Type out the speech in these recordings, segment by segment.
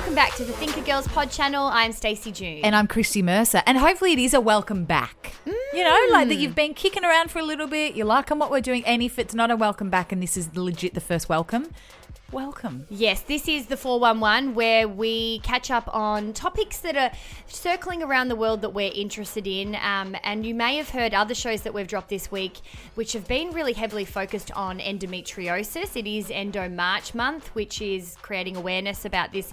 Welcome back to the Thinker Girls Pod channel. I'm Stacey June. And I'm Christy Mercer. And hopefully it is a welcome back. You know, like that you've been kicking around for a little bit, you're liking what we're doing. And if it's not a welcome back and this is the legit the first welcome, welcome. yes, this is the 411 where we catch up on topics that are circling around the world that we're interested in. Um, and you may have heard other shows that we've dropped this week, which have been really heavily focused on endometriosis. It is Endo March month, which is creating awareness about this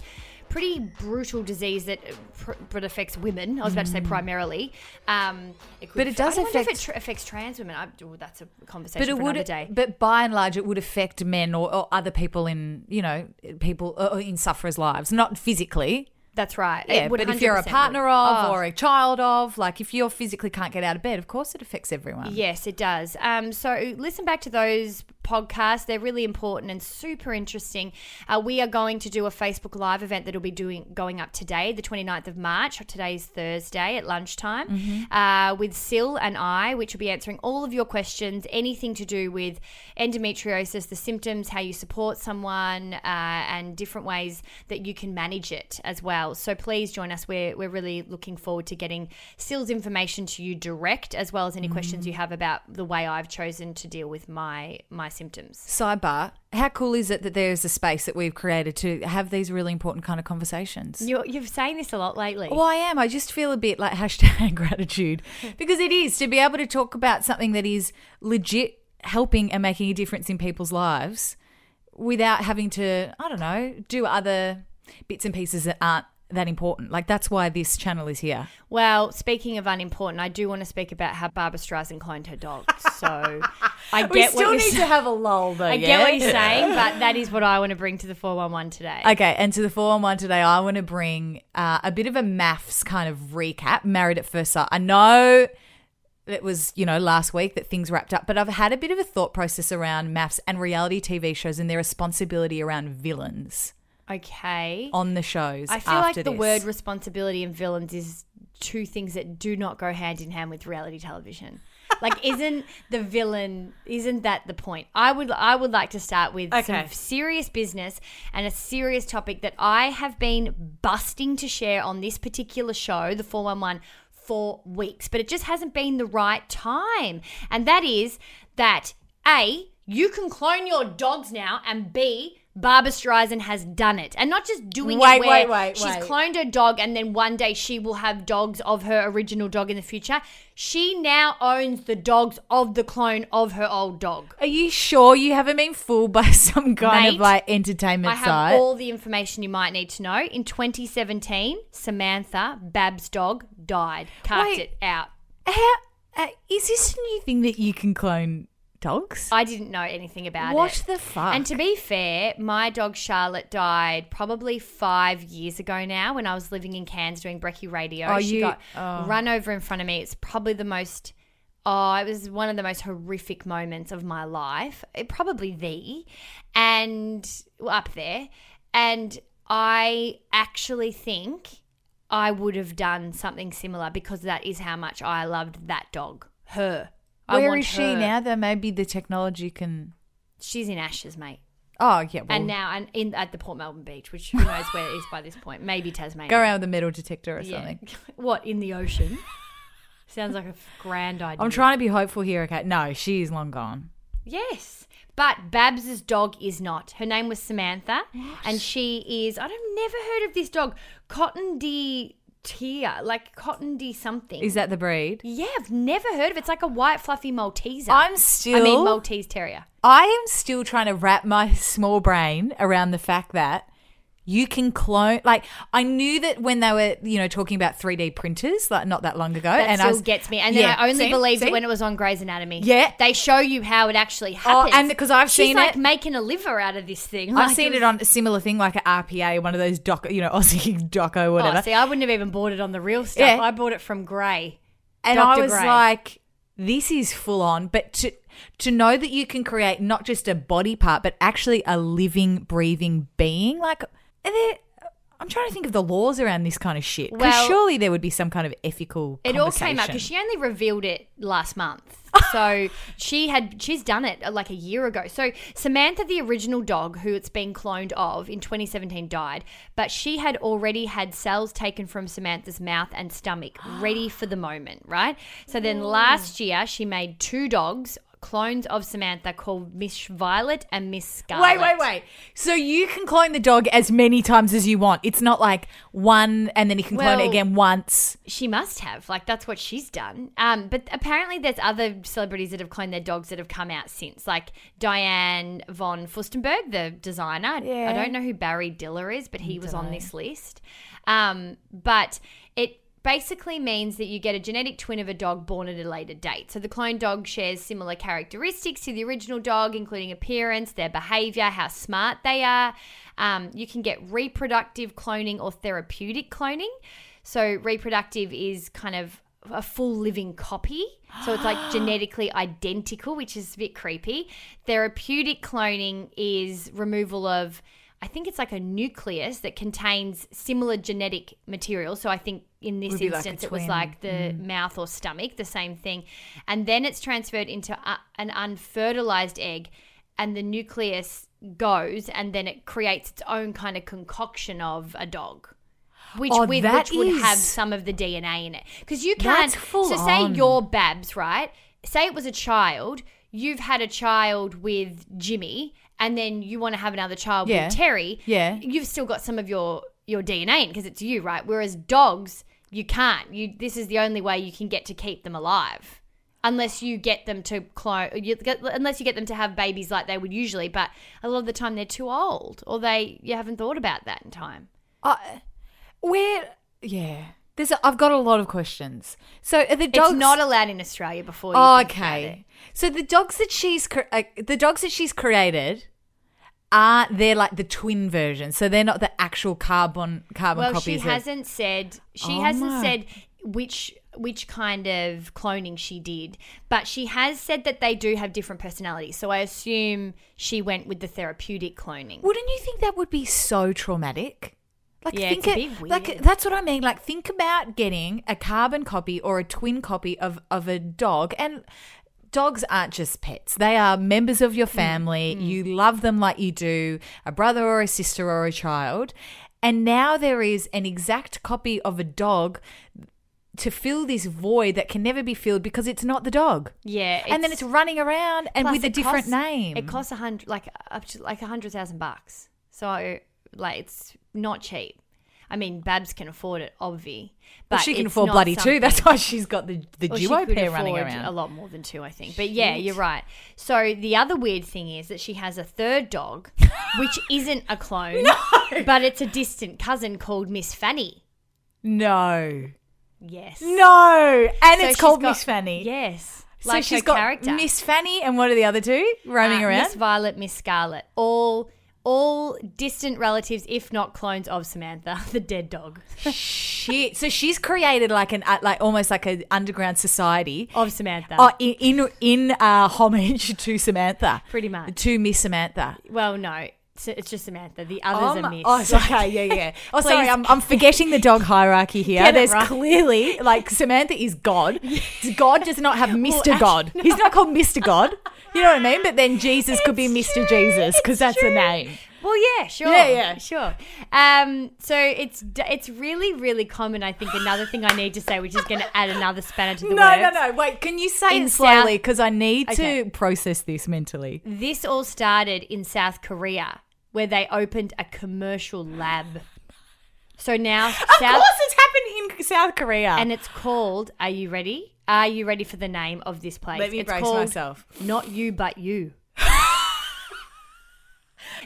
pretty brutal disease that uh, pr- but affects women. I was about to say primarily. Um, it could Mm. But it does I wonder if affect- it tr- affects trans women. I, oh, that's a conversation But it for would, another day. but by and large, it would affect men or, or other people in, you know, people uh, in sufferers' lives, not physically. That's right. Yeah, but if you're a partner would. of Oh. or a child of, like if you're physically can't get out of bed, of course it affects everyone. Yes, it does. Um, so listen back to those podcasts. They're really important and super interesting. Uh, we are going to do a Facebook Live event that'll be doing going up today, the 29th of March. Today's Thursday at lunchtime Mm-hmm. uh, with Sil and I, which will be answering all of your questions, anything to do with endometriosis, the symptoms, how you support someone, uh, and different ways that you can manage it as well. So please join us. We're, we're really looking forward to getting Sil's information to you direct, as well as any questions Mm. you have about the way I've chosen to deal with my my symptoms. Sidebar: How cool is it that there's a space that we've created to have these really important kind of conversations? You're, you're saying this a lot lately. Well, I am. I just feel a bit like hashtag gratitude because it is to be able to talk about something that is legit helping and making a difference in people's lives without having to, I don't know, do other bits and pieces that aren't that important. Like that's why this channel is here. Well, speaking of unimportant, I do want to speak about how Barbra Streisand cloned her dog. So I get we what still you're need to have a lull though. I get what you're saying, but that is what I want to bring to the 411 today. Okay, and to the 411 today, I want to bring uh, a bit of a MAFS kind of recap. Married at First Sight. I know it was, you know, last week that things wrapped up, but I've had a bit of a thought process around MAFS and reality TV shows and their responsibility around villains Okay. on the shows. I feel like the this. word responsibility and villains is two things that do not go hand in hand with reality television. Like, isn't the villain? Isn't that the point? I would, I would like to start with Okay. some serious business and a serious topic that I have been busting to share on this particular show, the Four One One, for weeks, but it just hasn't been the right time. And that is that a you can clone your dogs now, and b Barbra Streisand has done it, and not just doing Wait, it where wait, wait, she's cloned her dog, and then one day she will have dogs of her original dog in the future. She now owns the dogs of the clone of her old dog. Are you sure you haven't been fooled by some kind Mate, of like entertainment I have site? all the information you might need to know. In 2017, Samantha, Bab's dog, died. Carved it out. How, uh, is this a new thing that you can clone dogs? I didn't know anything about what it. What the fuck? And to be fair, my dog Charlotte died probably five years ago now when I was living in Cairns doing Brekkie Radio. Oh, she you- got oh. run over in front of me. It's probably the most, oh, it was one of the most horrific moments of my life. It, probably the, and well, up there. And I actually think I would have done something similar because that is how much I loved that dog. Her. Where is she her. now? Though maybe the technology can. She's in ashes, mate. Oh yeah, well, and now and in at the Port Melbourne beach, which who knows where it is by this point? Maybe Tasmania. go around with a metal detector or Yeah. something. what in the ocean? Sounds like a grand idea. I'm trying to be hopeful here. Okay, no, she is long gone. Yes, but Babs's dog is not. Her name was Samantha, and she is. I've never heard of this dog, Cotton de Maltese, like Cottondy something. Is that the breed? Yeah, I've never heard of it. It's like a white fluffy Malteser. I'm still I mean Maltese Terrier. I am still trying to wrap my small brain around the fact that you can clone. Like I knew that when they were, you know, talking about 3D printers, like not that long ago, That and still I was, gets me. And then Yeah, I only see? believed See? it when it was on Grey's Anatomy. Yeah. They show you how it actually Oh, happens. and because I've She's seen like it. making a liver out of this thing. I've Like, seen was- it on a similar thing, like an RPA, one of those doc, you know, Aussie doco, oh, whatever. Oh, see, I wouldn't have even bought it on the real stuff. Yeah. I bought it from Grey. and Dr. I was Grey. like, this is full on. But to to know that you can create not just a body part, but actually a living, breathing being, like, I'm trying to think of the laws around this kind of shit. Because Well- surely there would be some kind of ethical. It all came out because she only revealed it last month. so she had she's done it uh, like a year ago. So Samantha, the original dog who it's been cloned of in 2017, died, but she had already had cells taken from Samantha's mouth and stomach ready for the moment, right? So then last year she made two dogs. Clones of Samantha called Miss Violet and Miss Scarlet. Wait, wait, wait. So you can clone the dog as many times as you want. It's not like one and then you can clone it again once. She must have. Like that's what she's done. Um, but apparently there's other celebrities that have cloned their dogs that have come out since, like Diane von Furstenberg, the designer. Yeah. I don't know who Barry Diller is, but he was on this list. Um, but basically means that you get a genetic twin of a dog born at a later date. So the clone dog shares similar characteristics to the original dog, including appearance, their behavior, how smart they are. Um, you can get reproductive cloning or therapeutic cloning. So reproductive is kind of a full living copy. So it's like genetically identical, which is a bit creepy. Therapeutic cloning is removal of I think it's like a nucleus that contains similar genetic material. So I think in this be like instance it was like the mouth or stomach, the same thing. And then it's transferred into a, an unfertilized egg and the nucleus goes and then it creates its own kind of concoction of a dog. Which Oh, with which would have some of the DNA in it. Because you can't so say on. you're Babs, right? Say it was a child, you've had a child with Jimmy and then you want to have another child Yeah. with Terry. Yeah. You've still got some of your your DNA in because it's you, right? Whereas dogs, you can't. You this is the only way you can get to keep them alive. Unless you get them to clone, you get, unless you get them to have babies like they would usually, but a lot of the time they're too old, or they you haven't thought about that in time. Uh, where? Yeah. There's. A, I've got a lot of questions. So are the dogs It's not allowed in Australia before. You Oh, think about it. okay. So the dogs that she's uh, the dogs that she's created are they're like the twin version. So they're not the actual carbon carbon Well, copies. she of- hasn't said. She Oh hasn't my. said which which kind of cloning she did, but she has said that they do have different personalities. So I assume she went with the therapeutic cloning. Wouldn't you think that would be so traumatic? Like Yeah, think it's a it- bit like weird. that's what I mean. Like think about getting a carbon copy or a twin copy of of a dog and dogs aren't just pets. They are members of Mm, your family. You love them like you do a brother or a sister or a child. And now there is an exact copy of a dog to fill this void that can never be filled because it's not the dog. Yeah, and then it's running around and with a different costs- name. It costs a hundred, like up to like a hundred thousand bucks. So like it's not cheap. I mean, Babs can afford it, obvi. But But she can afford bloody two. That's why she's got the the duo pair running around. A lot more than two, I think. But yeah, you're right. So the other weird thing is that she has a third dog, which isn't a clone, but it's a distant cousin called Miss Fanny. No. Yes. No. And So it's called got- Miss Fanny. Yes. So like she's her got character. Miss Fanny and what are the other two roaming Uh, around? Miss Violet, Miss Scarlet. All all distant relatives, if not clones of Samantha, the dead dog. Shit. So she's created like an uh, like almost like an underground society. Of Samantha. Oh, in in, in uh, homage to Samantha, Pretty much. to Miss Samantha. well, no. It's, it's just Samantha. The others my- are Miss. oh, it's okay, yeah, yeah. Oh, sorry, I'm, I'm forgetting the dog hierarchy here. There's right. clearly like Samantha is God. God does not have Mr. God. He's not called Mr. God. You know what I mean? But then Jesus could be Mr. true, Jesus because that's true. name. Well, yeah, sure. Yeah, yeah. Sure. Um, so it's it's really, really common. I think another thing I need to say, which is going to add another spanner to the No, works. no, no. Wait, can you say In it slowly? Because I need Okay. to process this mentally. This all started in South Korea, where they opened a commercial lab. So now, Of South course, it's happened in South Korea. and it's called. Are you ready? Are you ready for the name of this place? Let me it's brace called myself. Not you, but you.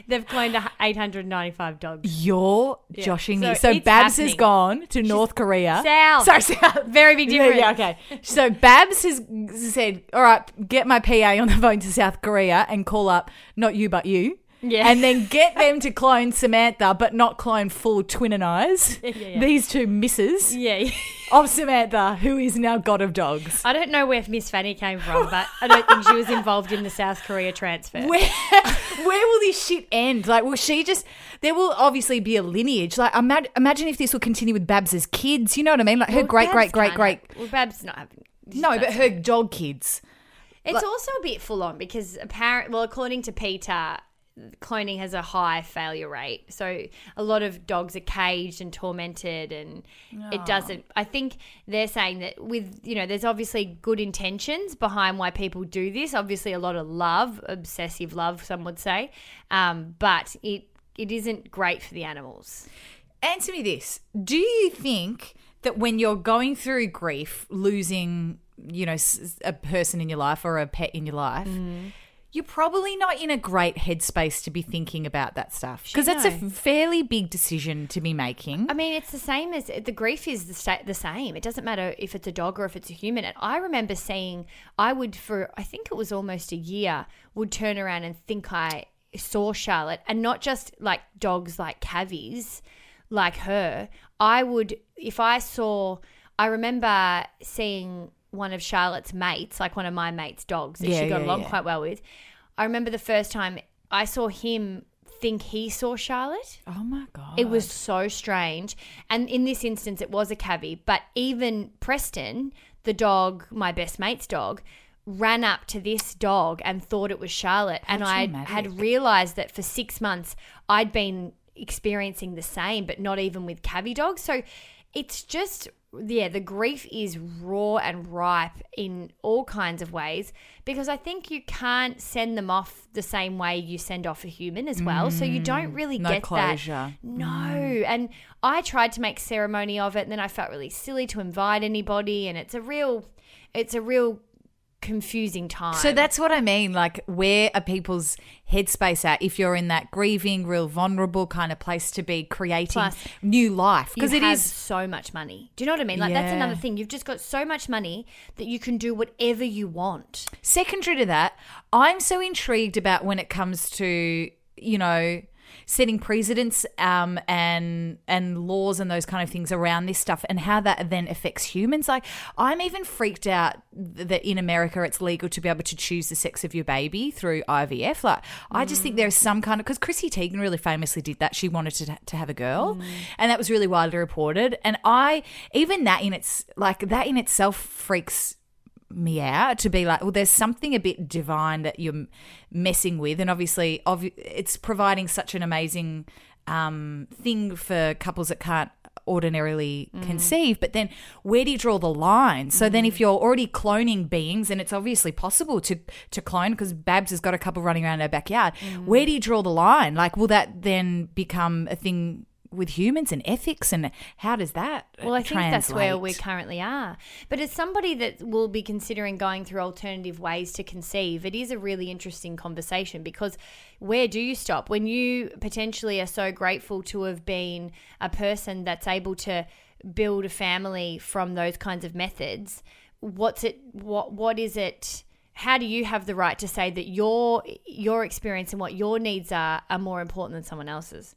They've cloned 895 dogs. You're joshing So me. So it's Babs has happening. gone to North Korea. South. Sorry, South. Very big Yeah, difference. Yeah, okay. So Babs has said, "All right, get my PA on the phone to South Korea and call up not you but you." Yeah. And then get them to clone Samantha, but not clone full twin and eyes. yeah. These two misses Yeah. of Samantha, who is now god of dogs. I don't know where Miss Fanny came from, but I don't think she was involved in the South Korea transfer. Where where will this shit end? Like, will she just? There will obviously be a lineage. Like, imagine, imagine if this will continue with Babs's kids. You know what I mean? Like her Well, great, Babs great, great, can't great. have- Well, Babs not having. No, but her dog kids. It's also a bit full on because apparent. Well, according to PETA, cloning has a high failure rate. So a lot of dogs are caged and tormented, and it doesn't. I think they're saying that with you know, there's obviously good intentions behind why people do this. Obviously, a lot of love, obsessive love, some would say, um, but it it isn't great for the animals. Answer me this: Do you think that when you're going through grief, losing, you know, a person in your life or a pet in your life? You're probably not in a great headspace to be thinking about that stuff because that's a fairly big decision to be making. I mean, it's the same as the grief is the, sta- the same. It doesn't matter if it's a dog or if it's a human. And I remember seeing, I would for I think it was almost a year, would turn around and think I saw Charlotte, and not just like dogs like cavies, like her. I would if I saw. I remember seeing one of Charlotte's mates, like one of my mates' dogs that Yeah, she got yeah, along yeah. quite well with. I remember the first time I saw him think he saw Charlotte. oh my god! It was so strange. And in this instance, it was a cavy. But even Preston, the dog, my best mate's dog, ran up to this dog and thought it was Charlotte. and I had realized that for six months, I'd been experiencing the same, but not even with cavy dogs. So it's just. Yeah, the grief is raw and ripe in all kinds of ways because I think you can't send them off the same way you send off a human as well. so you don't mm, really no get that closure. no. Mm. And I tried to make ceremony of it and then I felt really silly to invite anybody and it's a real it's a real confusing time. So that's what I mean. Like, where are people's headspace at if you're in that grieving, real vulnerable kind of place to be creating Plus, new life? because it have is. so much money. Do you know what I mean? Like that's another thing. You've just got so much money that you can do whatever you want. Secondary to that, I'm so intrigued about when it comes to, you know, setting precedents um, and and laws and those kind of things around this stuff and how that then affects humans. Like I'm even freaked out that in America it's legal to be able to choose the sex of your baby through IVF. Like I just think there's some kind of because Chrissy Teigen really famously did that. She wanted to to have a girl, and that was really widely reported. And I even that in its like that in itself freaks me out to be like, well, there's something a bit divine that you're messing with, and obviously, obvi- it's providing such an amazing um, thing for couples that can't ordinarily mm. conceive. But then, where do you draw the line? So then, if mm. you're already cloning beings, and it's obviously possible to to clone because Babs has got a couple running around her backyard, mm. where do you draw the line? Like, will that then become a thing? With humans and ethics, and how does that? Uh, well, I think that's where we currently are. But as somebody that will be considering going through alternative ways to conceive, it is a really interesting conversation because where do you stop when you potentially are so grateful to have been a person that's able to build a family from those kinds of methods? What's it? What What is it? How do you have the right to say that your your experience and what your needs are are more important than someone else's?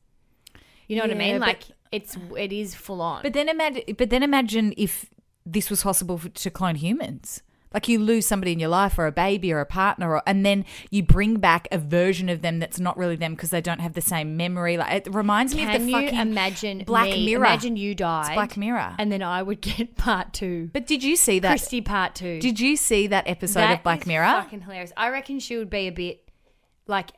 You know what I Yeah, mean? but- Like it's it is full on. But then imagine, but then imagine if this was possible for, to clone humans. Like you lose somebody in your life, or a baby, or a partner, or, and then you bring back a version of them that's not really them because they don't have the same memory. Like it reminds me of Can the you fucking imagine Black me- Mirror. Imagine you died. Black Mirror. and then I would get part two. But did you see that? Christy part two. Did you see that episode That of Black is Mirror? Fucking hilarious. I reckon she would be a bit like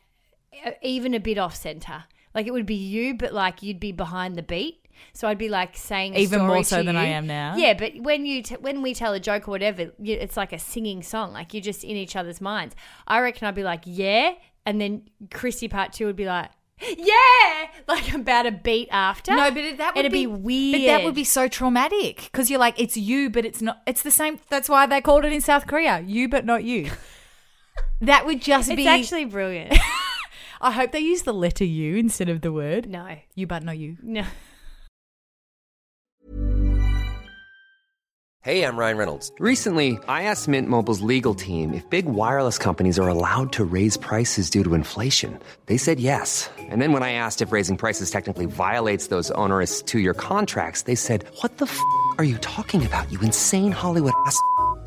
even a bit off center. Like it would be you, but like you'd be behind the beat. So I'd be like saying a Even story more so to than you. I am now. Yeah, but when you t- when we tell a joke or whatever, you, it's like a singing song. Like you're just in each other's minds. I reckon I'd be like, yeah, and then Christy part two would be like, Yeah, like about a beat after. No, but it- that would it'd be, weird. But that would be so traumatic because you're like, it's you, but it's not. It's the same. That's why they called it in South Korea, you but not you. that would just It's be. actually brilliant. I hope they use the letter U instead of the word no, you but not you. no. Hey, I'm Ryan Reynolds. Recently, I asked Mint Mobile's legal team if big wireless companies are allowed to raise prices due to inflation. They said yes. And then when I asked if raising prices technically violates those onerous two year contracts, they said, What the f are you talking about, you insane Hollywood ass?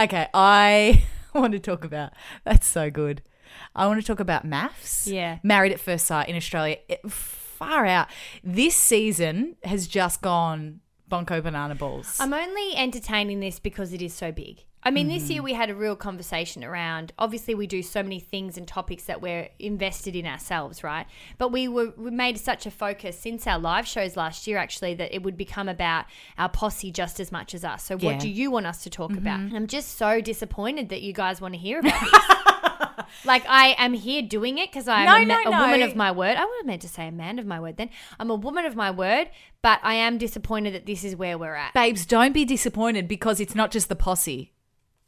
Okay, I want to talk about. That's so good. I want to talk about MAFS. Yeah. Married at First Sight in Australia. It, far out. This season has just gone bonko banana balls. I'm only entertaining this because it is so big. I mean, this year mm-hmm. we had a real conversation around. Obviously, we do so many things and topics that we're invested in ourselves, right? But we were we made such a focus since our live shows last year, actually, that it would become about our posse just as much as us. So, Yeah. what do you want us to talk about? Mm-hmm. And I'm just so disappointed that you guys want to hear about this. like I am here doing it because I'm No, a, ma- no, a woman of my word. I would have meant to say a man of my word. Then I'm a woman of my word, but I am disappointed that this is where we're at. Babes, don't be disappointed because it's not just the posse,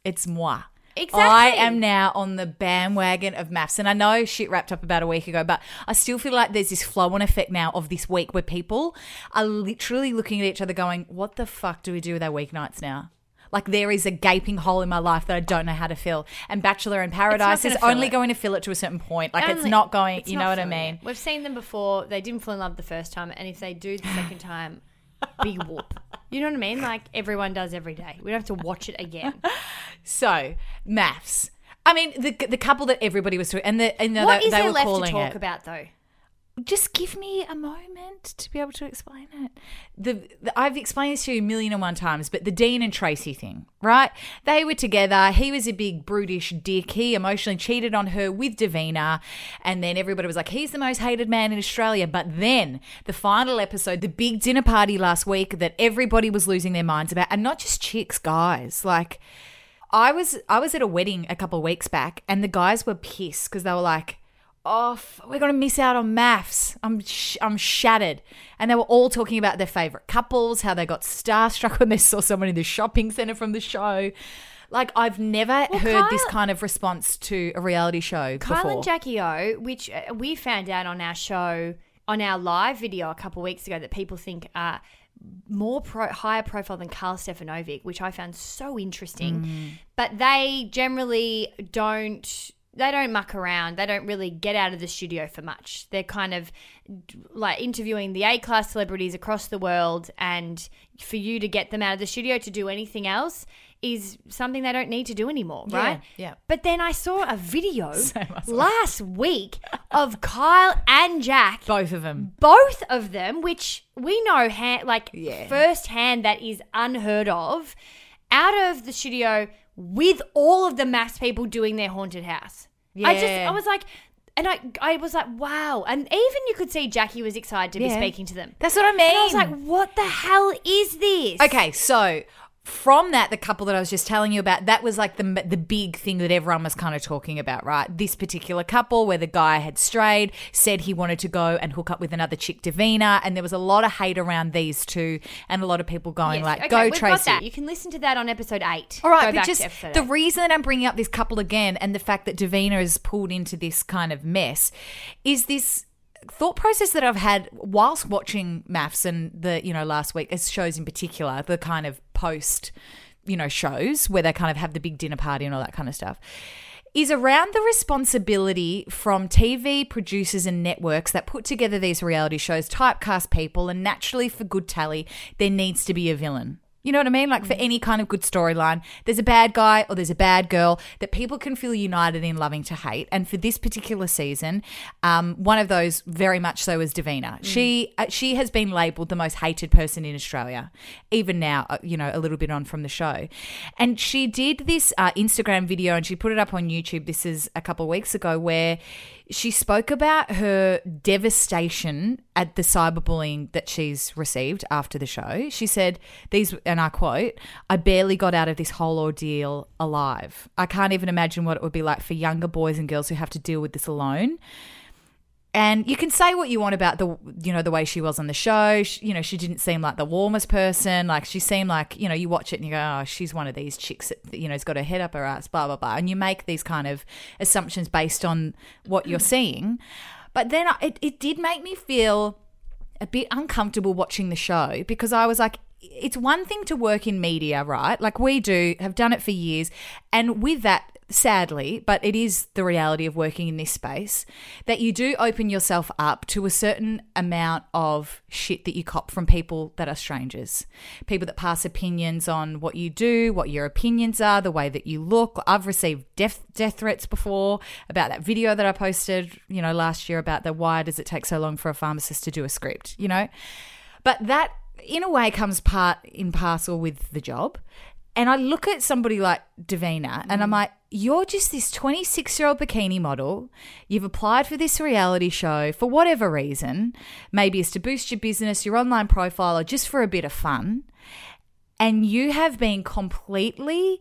it's moi. Exactly. I am now on the bandwagon of MAFS. And I know shit wrapped up about a week ago, but I still feel like there's this flow on effect now of this week where people are literally looking at each other going, What the fuck do we do with our weeknights now? Like there is a gaping hole in my life that I don't know how to fill. And Bachelor in Paradise is only it. going to fill it to a certain point. Like it's not going, it's you not know what I mean? it. We've seen them before. They didn't fall in love the first time, and if they do the second time, big whoop. You know what I mean? Like everyone does every day. We don't have to watch it again. So, MAFS. I mean, the the couple that everybody was doing, and the and what they, is they there were left to calling talk it. about though? Just give me a moment to be able to explain it. The, the I've explained this to you a million and one times, but the Dean and Tracy thing, right? They were together. He was a big brutish dick. He emotionally cheated on her with Davina, and then everybody was like, "He's the most hated man in Australia." But then the final episode, the big dinner party last week that everybody was losing their minds about, and not just chicks, guys, like. I was I was at a wedding a couple of weeks back, and the guys were pissed because they were like, "Oh, f- we're gonna miss out on MAFS. I'm sh- I'm shattered." And they were all talking about their favorite couples, how they got starstruck when they saw someone in the shopping center from the show. Like I've never heard Kyle- this kind of response to a reality show Kyle before. and Jackie O, which uh, we found out on our show on our live video a couple of weeks ago that people think are more pro- higher profile than Karl Stefanovic, which I found so interesting. But they generally don't they don't muck around. They don't really get out of the studio for much. They're kind of like interviewing the A class celebrities across the world, and for you to get them out of the studio to do anything else is something they don't need to do anymore, Yeah, right? yeah. But then I saw a video Same, I saw. last week of Kyle and Jack, Both of them. both of them, which we know ha- like Yeah. firsthand that is unheard of, out of the studio with all of the MAFS people doing their haunted house. I just I was like and I I was like, wow. And even you could see Jackie was excited to be Yeah. speaking to them. That's what I mean. And I was like, what the hell is this? Okay, so from that, the couple that I was just telling you about, that was like the the big thing that everyone was kind of talking about, right? This particular couple where the guy had strayed, said he wanted to go and hook up with another chick, Davina, and there was a lot of hate around these two, and a lot of people going Yes, like, okay, "Go we've Tracy." Got that. You can listen to that on episode eight. All right, Go but just the reason that I'm bringing up this couple again and the fact that Davina is pulled into this kind of mess is this thought process that I've had whilst watching MAFS and the you know last week as shows in particular, the kind of post you know shows where they kind of have the big dinner party and all that kind of stuff is around the responsibility from TV producers and networks that put together these reality shows, typecast people, and naturally, for good tally, there needs to be a villain. You know what I mean? Like for any kind of good storyline, there's a bad guy or there's a bad girl that people can feel united in loving to hate. And for this particular season, um, one of those very much so is Davina. She uh, she has been labelled the most hated person in Australia, even now. Uh, you know, a little bit on from the show, and she did this uh, Instagram video and she put it up on YouTube. This is a couple of weeks ago where she spoke about her devastation at the cyberbullying that she's received after the show. She said, These, and I quote, I barely got out of this whole ordeal alive. I can't even imagine what it would be like for younger boys and girls who have to deal with this alone. And you can say what you want about the, you know, the way she was on the show. She, you know, she didn't seem like the warmest person. Like she seemed like, you know, you watch it and you go, oh, she's one of these chicks that, you know, has got her head up her ass, blah blah blah. And you make these kind of assumptions based on what you're seeing. But then it, it did make me feel a bit uncomfortable watching the show because I was like, it's one thing to work in media, right? Like we do, have done it for years. And with that, sadly, but it is the reality of working in this space, that you do open yourself up to a certain amount of shit that you cop from people that are strangers. People that pass opinions on what you do, what your opinions are, the way that you look. I've received death death threats before about that video that I posted, you know, last year about the why does it take so long for a pharmacist to do a script, you know? But that in a way comes part in parcel with the job. And I look at somebody like Davina and I'm like, you're just this 26 year old bikini model. You've applied for this reality show for whatever reason. Maybe it's to boost your business, your online profile, or just for a bit of fun. And you have been completely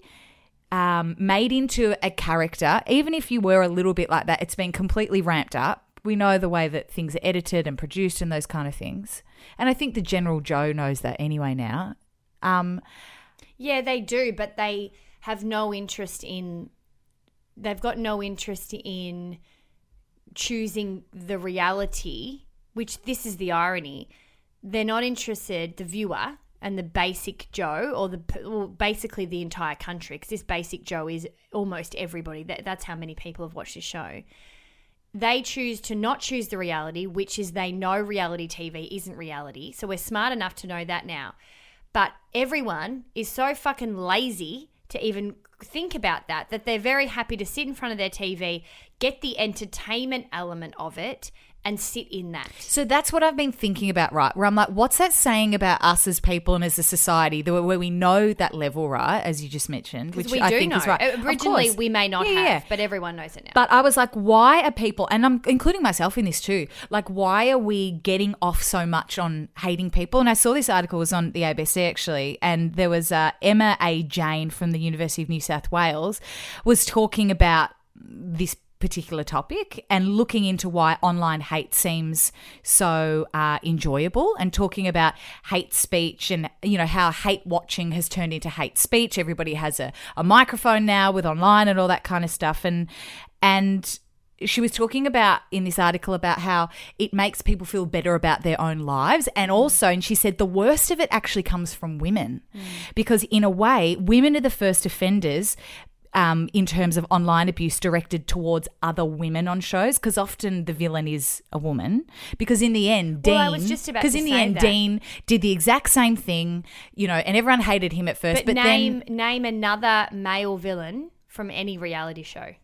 um, made into a character, even if you were a little bit like that, it's been completely ramped up. We know the way that things are edited and produced and those kind of things. And I think the general Joe knows that anyway now. Um, Yeah, they do, but they have no interest in. They've got no interest in choosing the reality, which this is the irony. They're not interested, the viewer and the basic Joe, or the well, basically the entire country, because this basic Joe is almost everybody. That, that's how many people have watched this show. They choose to not choose the reality, which is they know reality TV isn't reality. So we're smart enough to know that now. But everyone is so fucking lazy to even think about that, that they're very happy to sit in front of their TV, get the entertainment element of it, and sit in that. So that's what I've been thinking about, right? Where I'm like, what's that saying about us as people and as a society that where we know that level, right? As you just mentioned, which I do think know. is right. Originally, we may not Yeah, have, yeah. but everyone knows it now. But I was like, why are people, and I'm including myself in this too, like, why are we getting off so much on hating people? And I saw this article was on the ABC actually, and there was uh, Emma A. Jane from the University of New South Wales was talking about this particular topic and looking into why online hate seems so uh, enjoyable and talking about hate speech and you know how hate watching has turned into hate speech. Everybody has a, a microphone now with online and all that kind of stuff. And and she was talking about in this article about how it makes people feel better about their own lives and also and she said the worst of it actually comes from women. Because in a way women are the first offenders um, in terms of online abuse directed towards other women on shows because often the villain is a woman because in the end Dean Well, I was just about because to in the end that. Dean did the exact same thing you know and everyone hated him at first but, but, name then name another male villain from any reality show.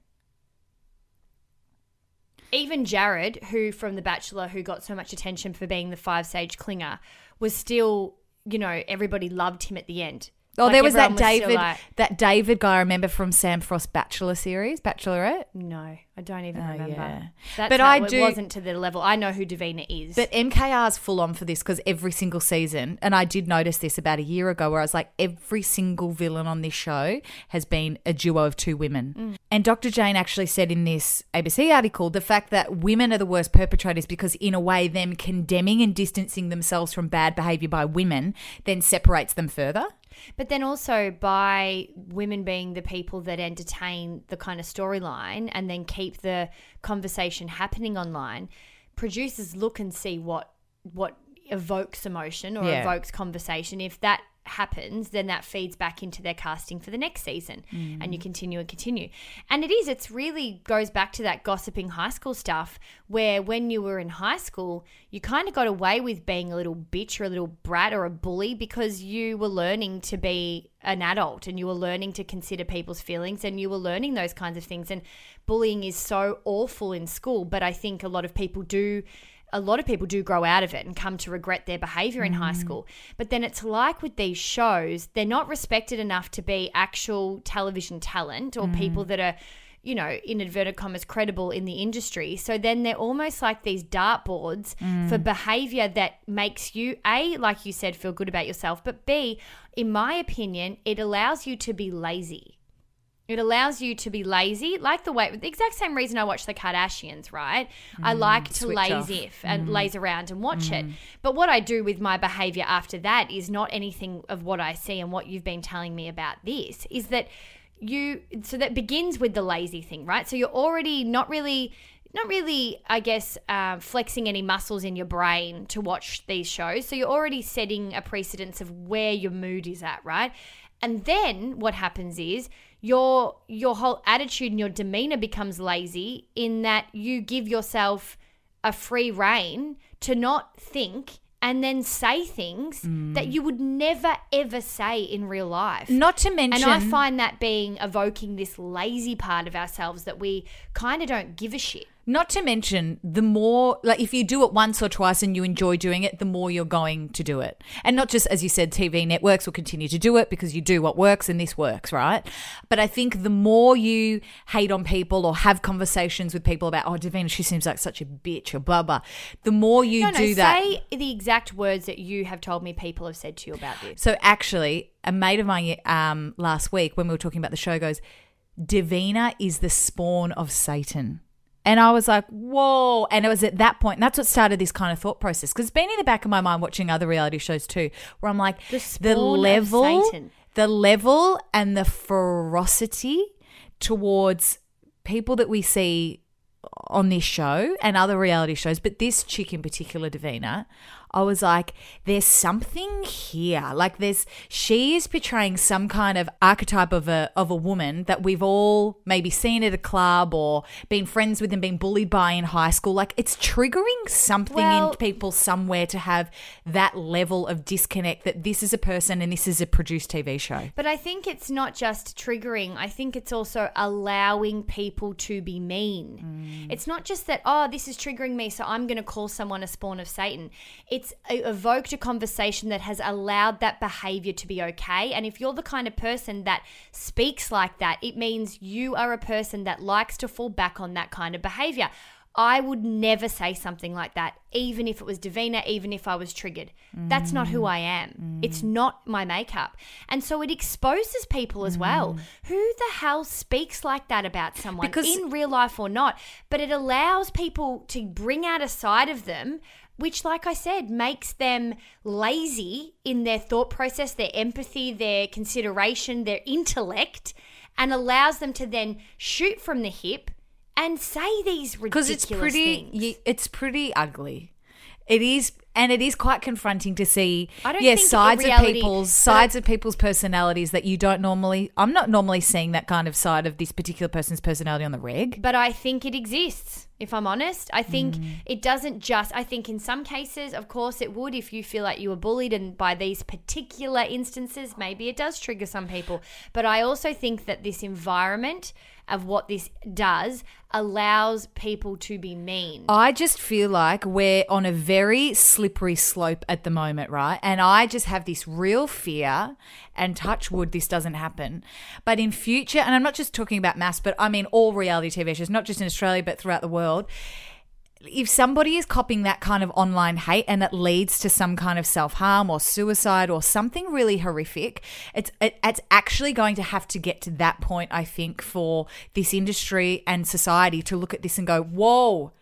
Even Jared, who from The Bachelor, who got so much attention for being the five sage clinger, was still, you know, everybody loved him at the end. Oh, Like, there was that still David, like, that David guy. I remember from Sam Frost Bachelor series, Bachelorette. no, I don't even Oh, remember. yeah. That's But I it do- wasn't to the level. I know who Davina is. But MKR's full on for this because every single season, and I did notice this about a year ago, where I was like, every single villain on this show has been a duo of two women. Mm. And Dr. Jane actually said in this ABC article the fact that women are the worst perpetrators because, in a way, them condemning and distancing themselves from bad behavior by women then separates them further. But then also by women being the people that entertain the kind of storyline and then keep the conversation happening online, producers look and see what what evokes emotion or Yeah. evokes conversation. If that happens, then that feeds back into their casting for the next season, Mm. and you continue and continue. And it is, it's really goes back to that gossiping high school stuff where when you were in high school, you kind of got away with being a little bitch or a little brat or a bully because you were learning to be an adult and you were learning to consider people's feelings and you were learning those kinds of things. And bullying is so awful in school, but I think a lot of people do a lot of people do grow out of it and come to regret their behavior in high mm-hmm. school. But then it's like with these shows, they're not respected enough to be actual television talent or people mm. that are, you know, in inverted commas, credible in the industry. So then they're almost like these dartboards for mm. behavior that makes you, A, like you said, feel good about yourself, but B, in my opinion, it allows you to be lazy. It allows you to be lazy, like the way the exact same reason I watch the Kardashians, right? I mm, like to laze if and mm. laze around and watch it. Mm. But what I do with my behavior after that is not anything of what I see and what you've been telling me about this. Is that you? So that begins with the lazy thing, right? So you're already not really. Not really, I guess, uh, flexing any muscles in your brain to watch these shows. So you're already setting a precedence of where your mood is at, right? And then what happens is your your whole attitude and your demeanor becomes lazy in that you give yourself a free rein to not think and then say things mm. that you would never ever say in real life. Not to mention, and I find that being evoking this lazy part of ourselves that we kind of don't give a shit. Not to mention, the more, like, if you do it once or twice and you enjoy doing it, the more you're going to do it. And not just, as you said, TV networks will continue to do it because you do what works and this works, right? But I think the more you hate on people or have conversations with people about, oh, Davina, she seems like such a bitch or blah, blah, the more you No, no, do that. say the exact words that you have told me people have said to you about this. So actually, a mate of mine um, last week when we were talking about the show goes, Davina is the spawn of Satan. And I was like, whoa. And it was at that point, that's what started this kind of thought process. Because it's been in the back of my mind watching other reality shows too, where I'm like, The of level, the level and the ferocity towards people that we see on this show and other reality shows, but this chick in particular, Davina, I was like, there's something here. Like there's she is portraying some kind of archetype of a of a woman that we've all maybe seen at a club or been friends with and been bullied by in high school. Like it's triggering something Well- in people somewhere to have that level of disconnect that this is a person and this is a produced TV show. But I think it's not just triggering. I think it's also allowing people to be mean. Mm. It's not just that, oh, this is triggering me, so I'm going to call someone a spawn of Satan. It's e- evoked a conversation that has allowed that behavior to be okay. And if you're the kind of person that speaks like that, it means you are a person that likes to fall back on that kind of behavior. I would never say something like that, even if it was Davina, even if I was triggered. That's not who I am. Mm. It's not my makeup. And so it exposes people as well. Mm. Who the hell speaks like that about someone Because- in real life or not? But it allows people to bring out a side of them. Which, like I said, makes them lazy in their thought process, their empathy, their consideration, their intellect, and allows them to then shoot from the hip and say these ridiculous because it's pretty things. y- it's pretty ugly it is and it is quite confronting to see I don't yeah sides a of people's sides of people's personalities that you don't normally i'm not normally seeing that kind of side of this particular person's personality on the reg but I think it exists. If I'm honest, I think Mm. it doesn't just. I think in some cases, of course, it would. If you feel like you were bullied, and by these particular instances, maybe it does trigger some people. But I also think that this environment of what this does allows people to be mean. I just feel like we're on a very slippery slope at the moment, right? And I just have this real fear, and touch wood, this doesn't happen. But in future, and I'm not just talking about MAFS, but I mean all reality TV shows, not just in Australia, but throughout the world. If somebody is copying that kind of online hate and it leads to some kind of self harm or suicide or something really horrific, it's it, it's actually going to have to get to that point, I think, for this industry and society to look at this and go, whoa,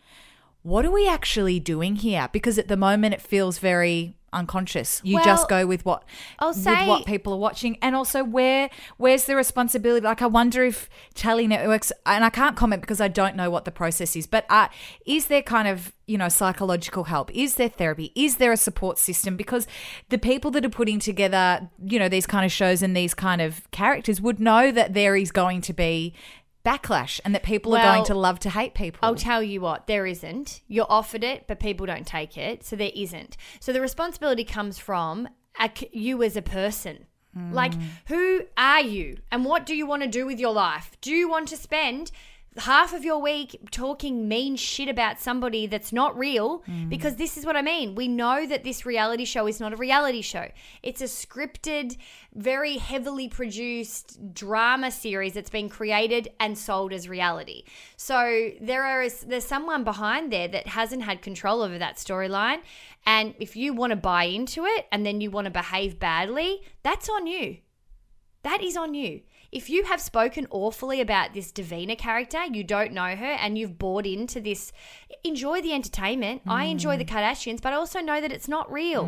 what are we actually doing here? Because at the moment it feels very unconscious. You Well, just go with what I'll with say- what people are watching, and also where where's the responsibility? Like, I wonder if telly networks, and I can't comment because I don't know what the process is, but uh, is there kind of you know psychological help? Is there therapy? Is there a support system? Because the people that are putting together, you know, these kind of shows and these kind of characters would know that there is going to be backlash and that people are going to love to hate people. I'll tell you what, there isn't. You're offered it, but people don't take it. So there isn't. So the responsibility comes from a you as a person. Like, mm. who are you? And what do you want to do with your life? Do you want to spend half of your week talking mean shit about somebody that's not real? Mm. Because this is what I mean. We know that this reality show is not a reality show, it's a scripted, very heavily produced drama series that's been created and sold as reality. So there are there's someone behind there that hasn't had control over that storyline. And if you want to buy into it and then you want to behave badly, that's on you. That is on you. If you have spoken awfully about this Davina character, you don't know her, and you've bought into this, enjoy the entertainment. I enjoy the Mm. Kardashians, but I also know that it's not real,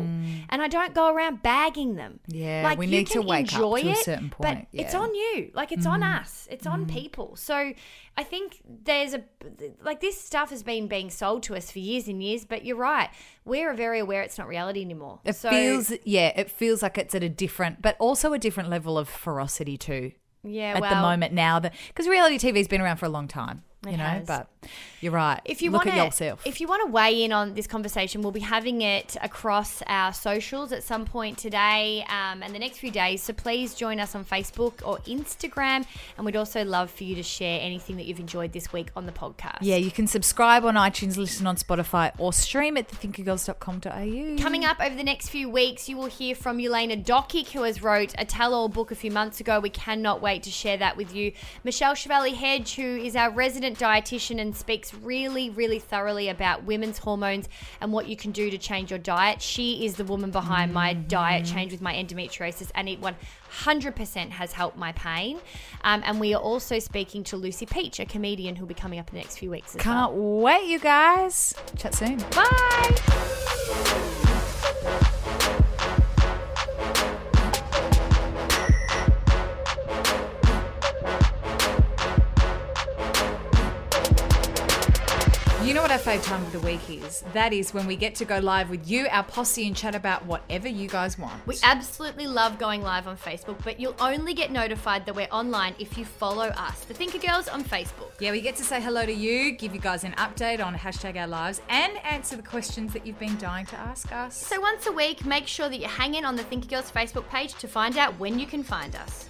and I don't go around bagging them. Yeah, like we need to wake up enjoy to a it, certain but point, it's yeah. Mm. on you. Like it's on us. It's on people. So I think there's a like this stuff has been being sold to us for years and years. But you're right. We're very aware it's not reality anymore. It so, feels, yeah, it feels like it's at a different, but also a different level of ferocity too. yeah. at well, the moment now that because reality TV's been around for a long time, you know. has. But you're right. If you look want at yourself, if you want to weigh in on this conversation, we'll be having it across our socials at some point today um, and the next few days. So please join us on Facebook or Instagram, and we'd also love for you to share anything that you've enjoyed this week on the podcast. yeah, you can subscribe on iTunes, listen on Spotify, or stream at thethinkergirls.com.au. Coming up over the next few weeks, you will hear from Elena Dokic, who has wrote a tell-all book a few months ago. We cannot wait to share that with you. Michelle Chevalier Hedge, who is our resident dietitian and speaks really, really thoroughly about women's hormones and what you can do to change your diet. She is the woman behind my diet change with my endometriosis, and it 100% has helped my pain. Um, and we are also speaking to Lucy Peach, a comedian who'll be coming up in the next few weeks as Can't well. wait, you guys. Chat soon. Bye. You know what our fave time of the week is? That is when we get to go live with you, our posse, and chat about whatever you guys want. We absolutely love going live on Facebook, but you'll only get notified that we're online if you follow us, the Thinker Girls, on Facebook. Yeah, we get to say hello to you, give you guys an update on hashtag our lives, and answer the questions that you've been dying to ask us. So once a week, make sure that you hang in on the Thinker Girls Facebook page to find out when you can find us.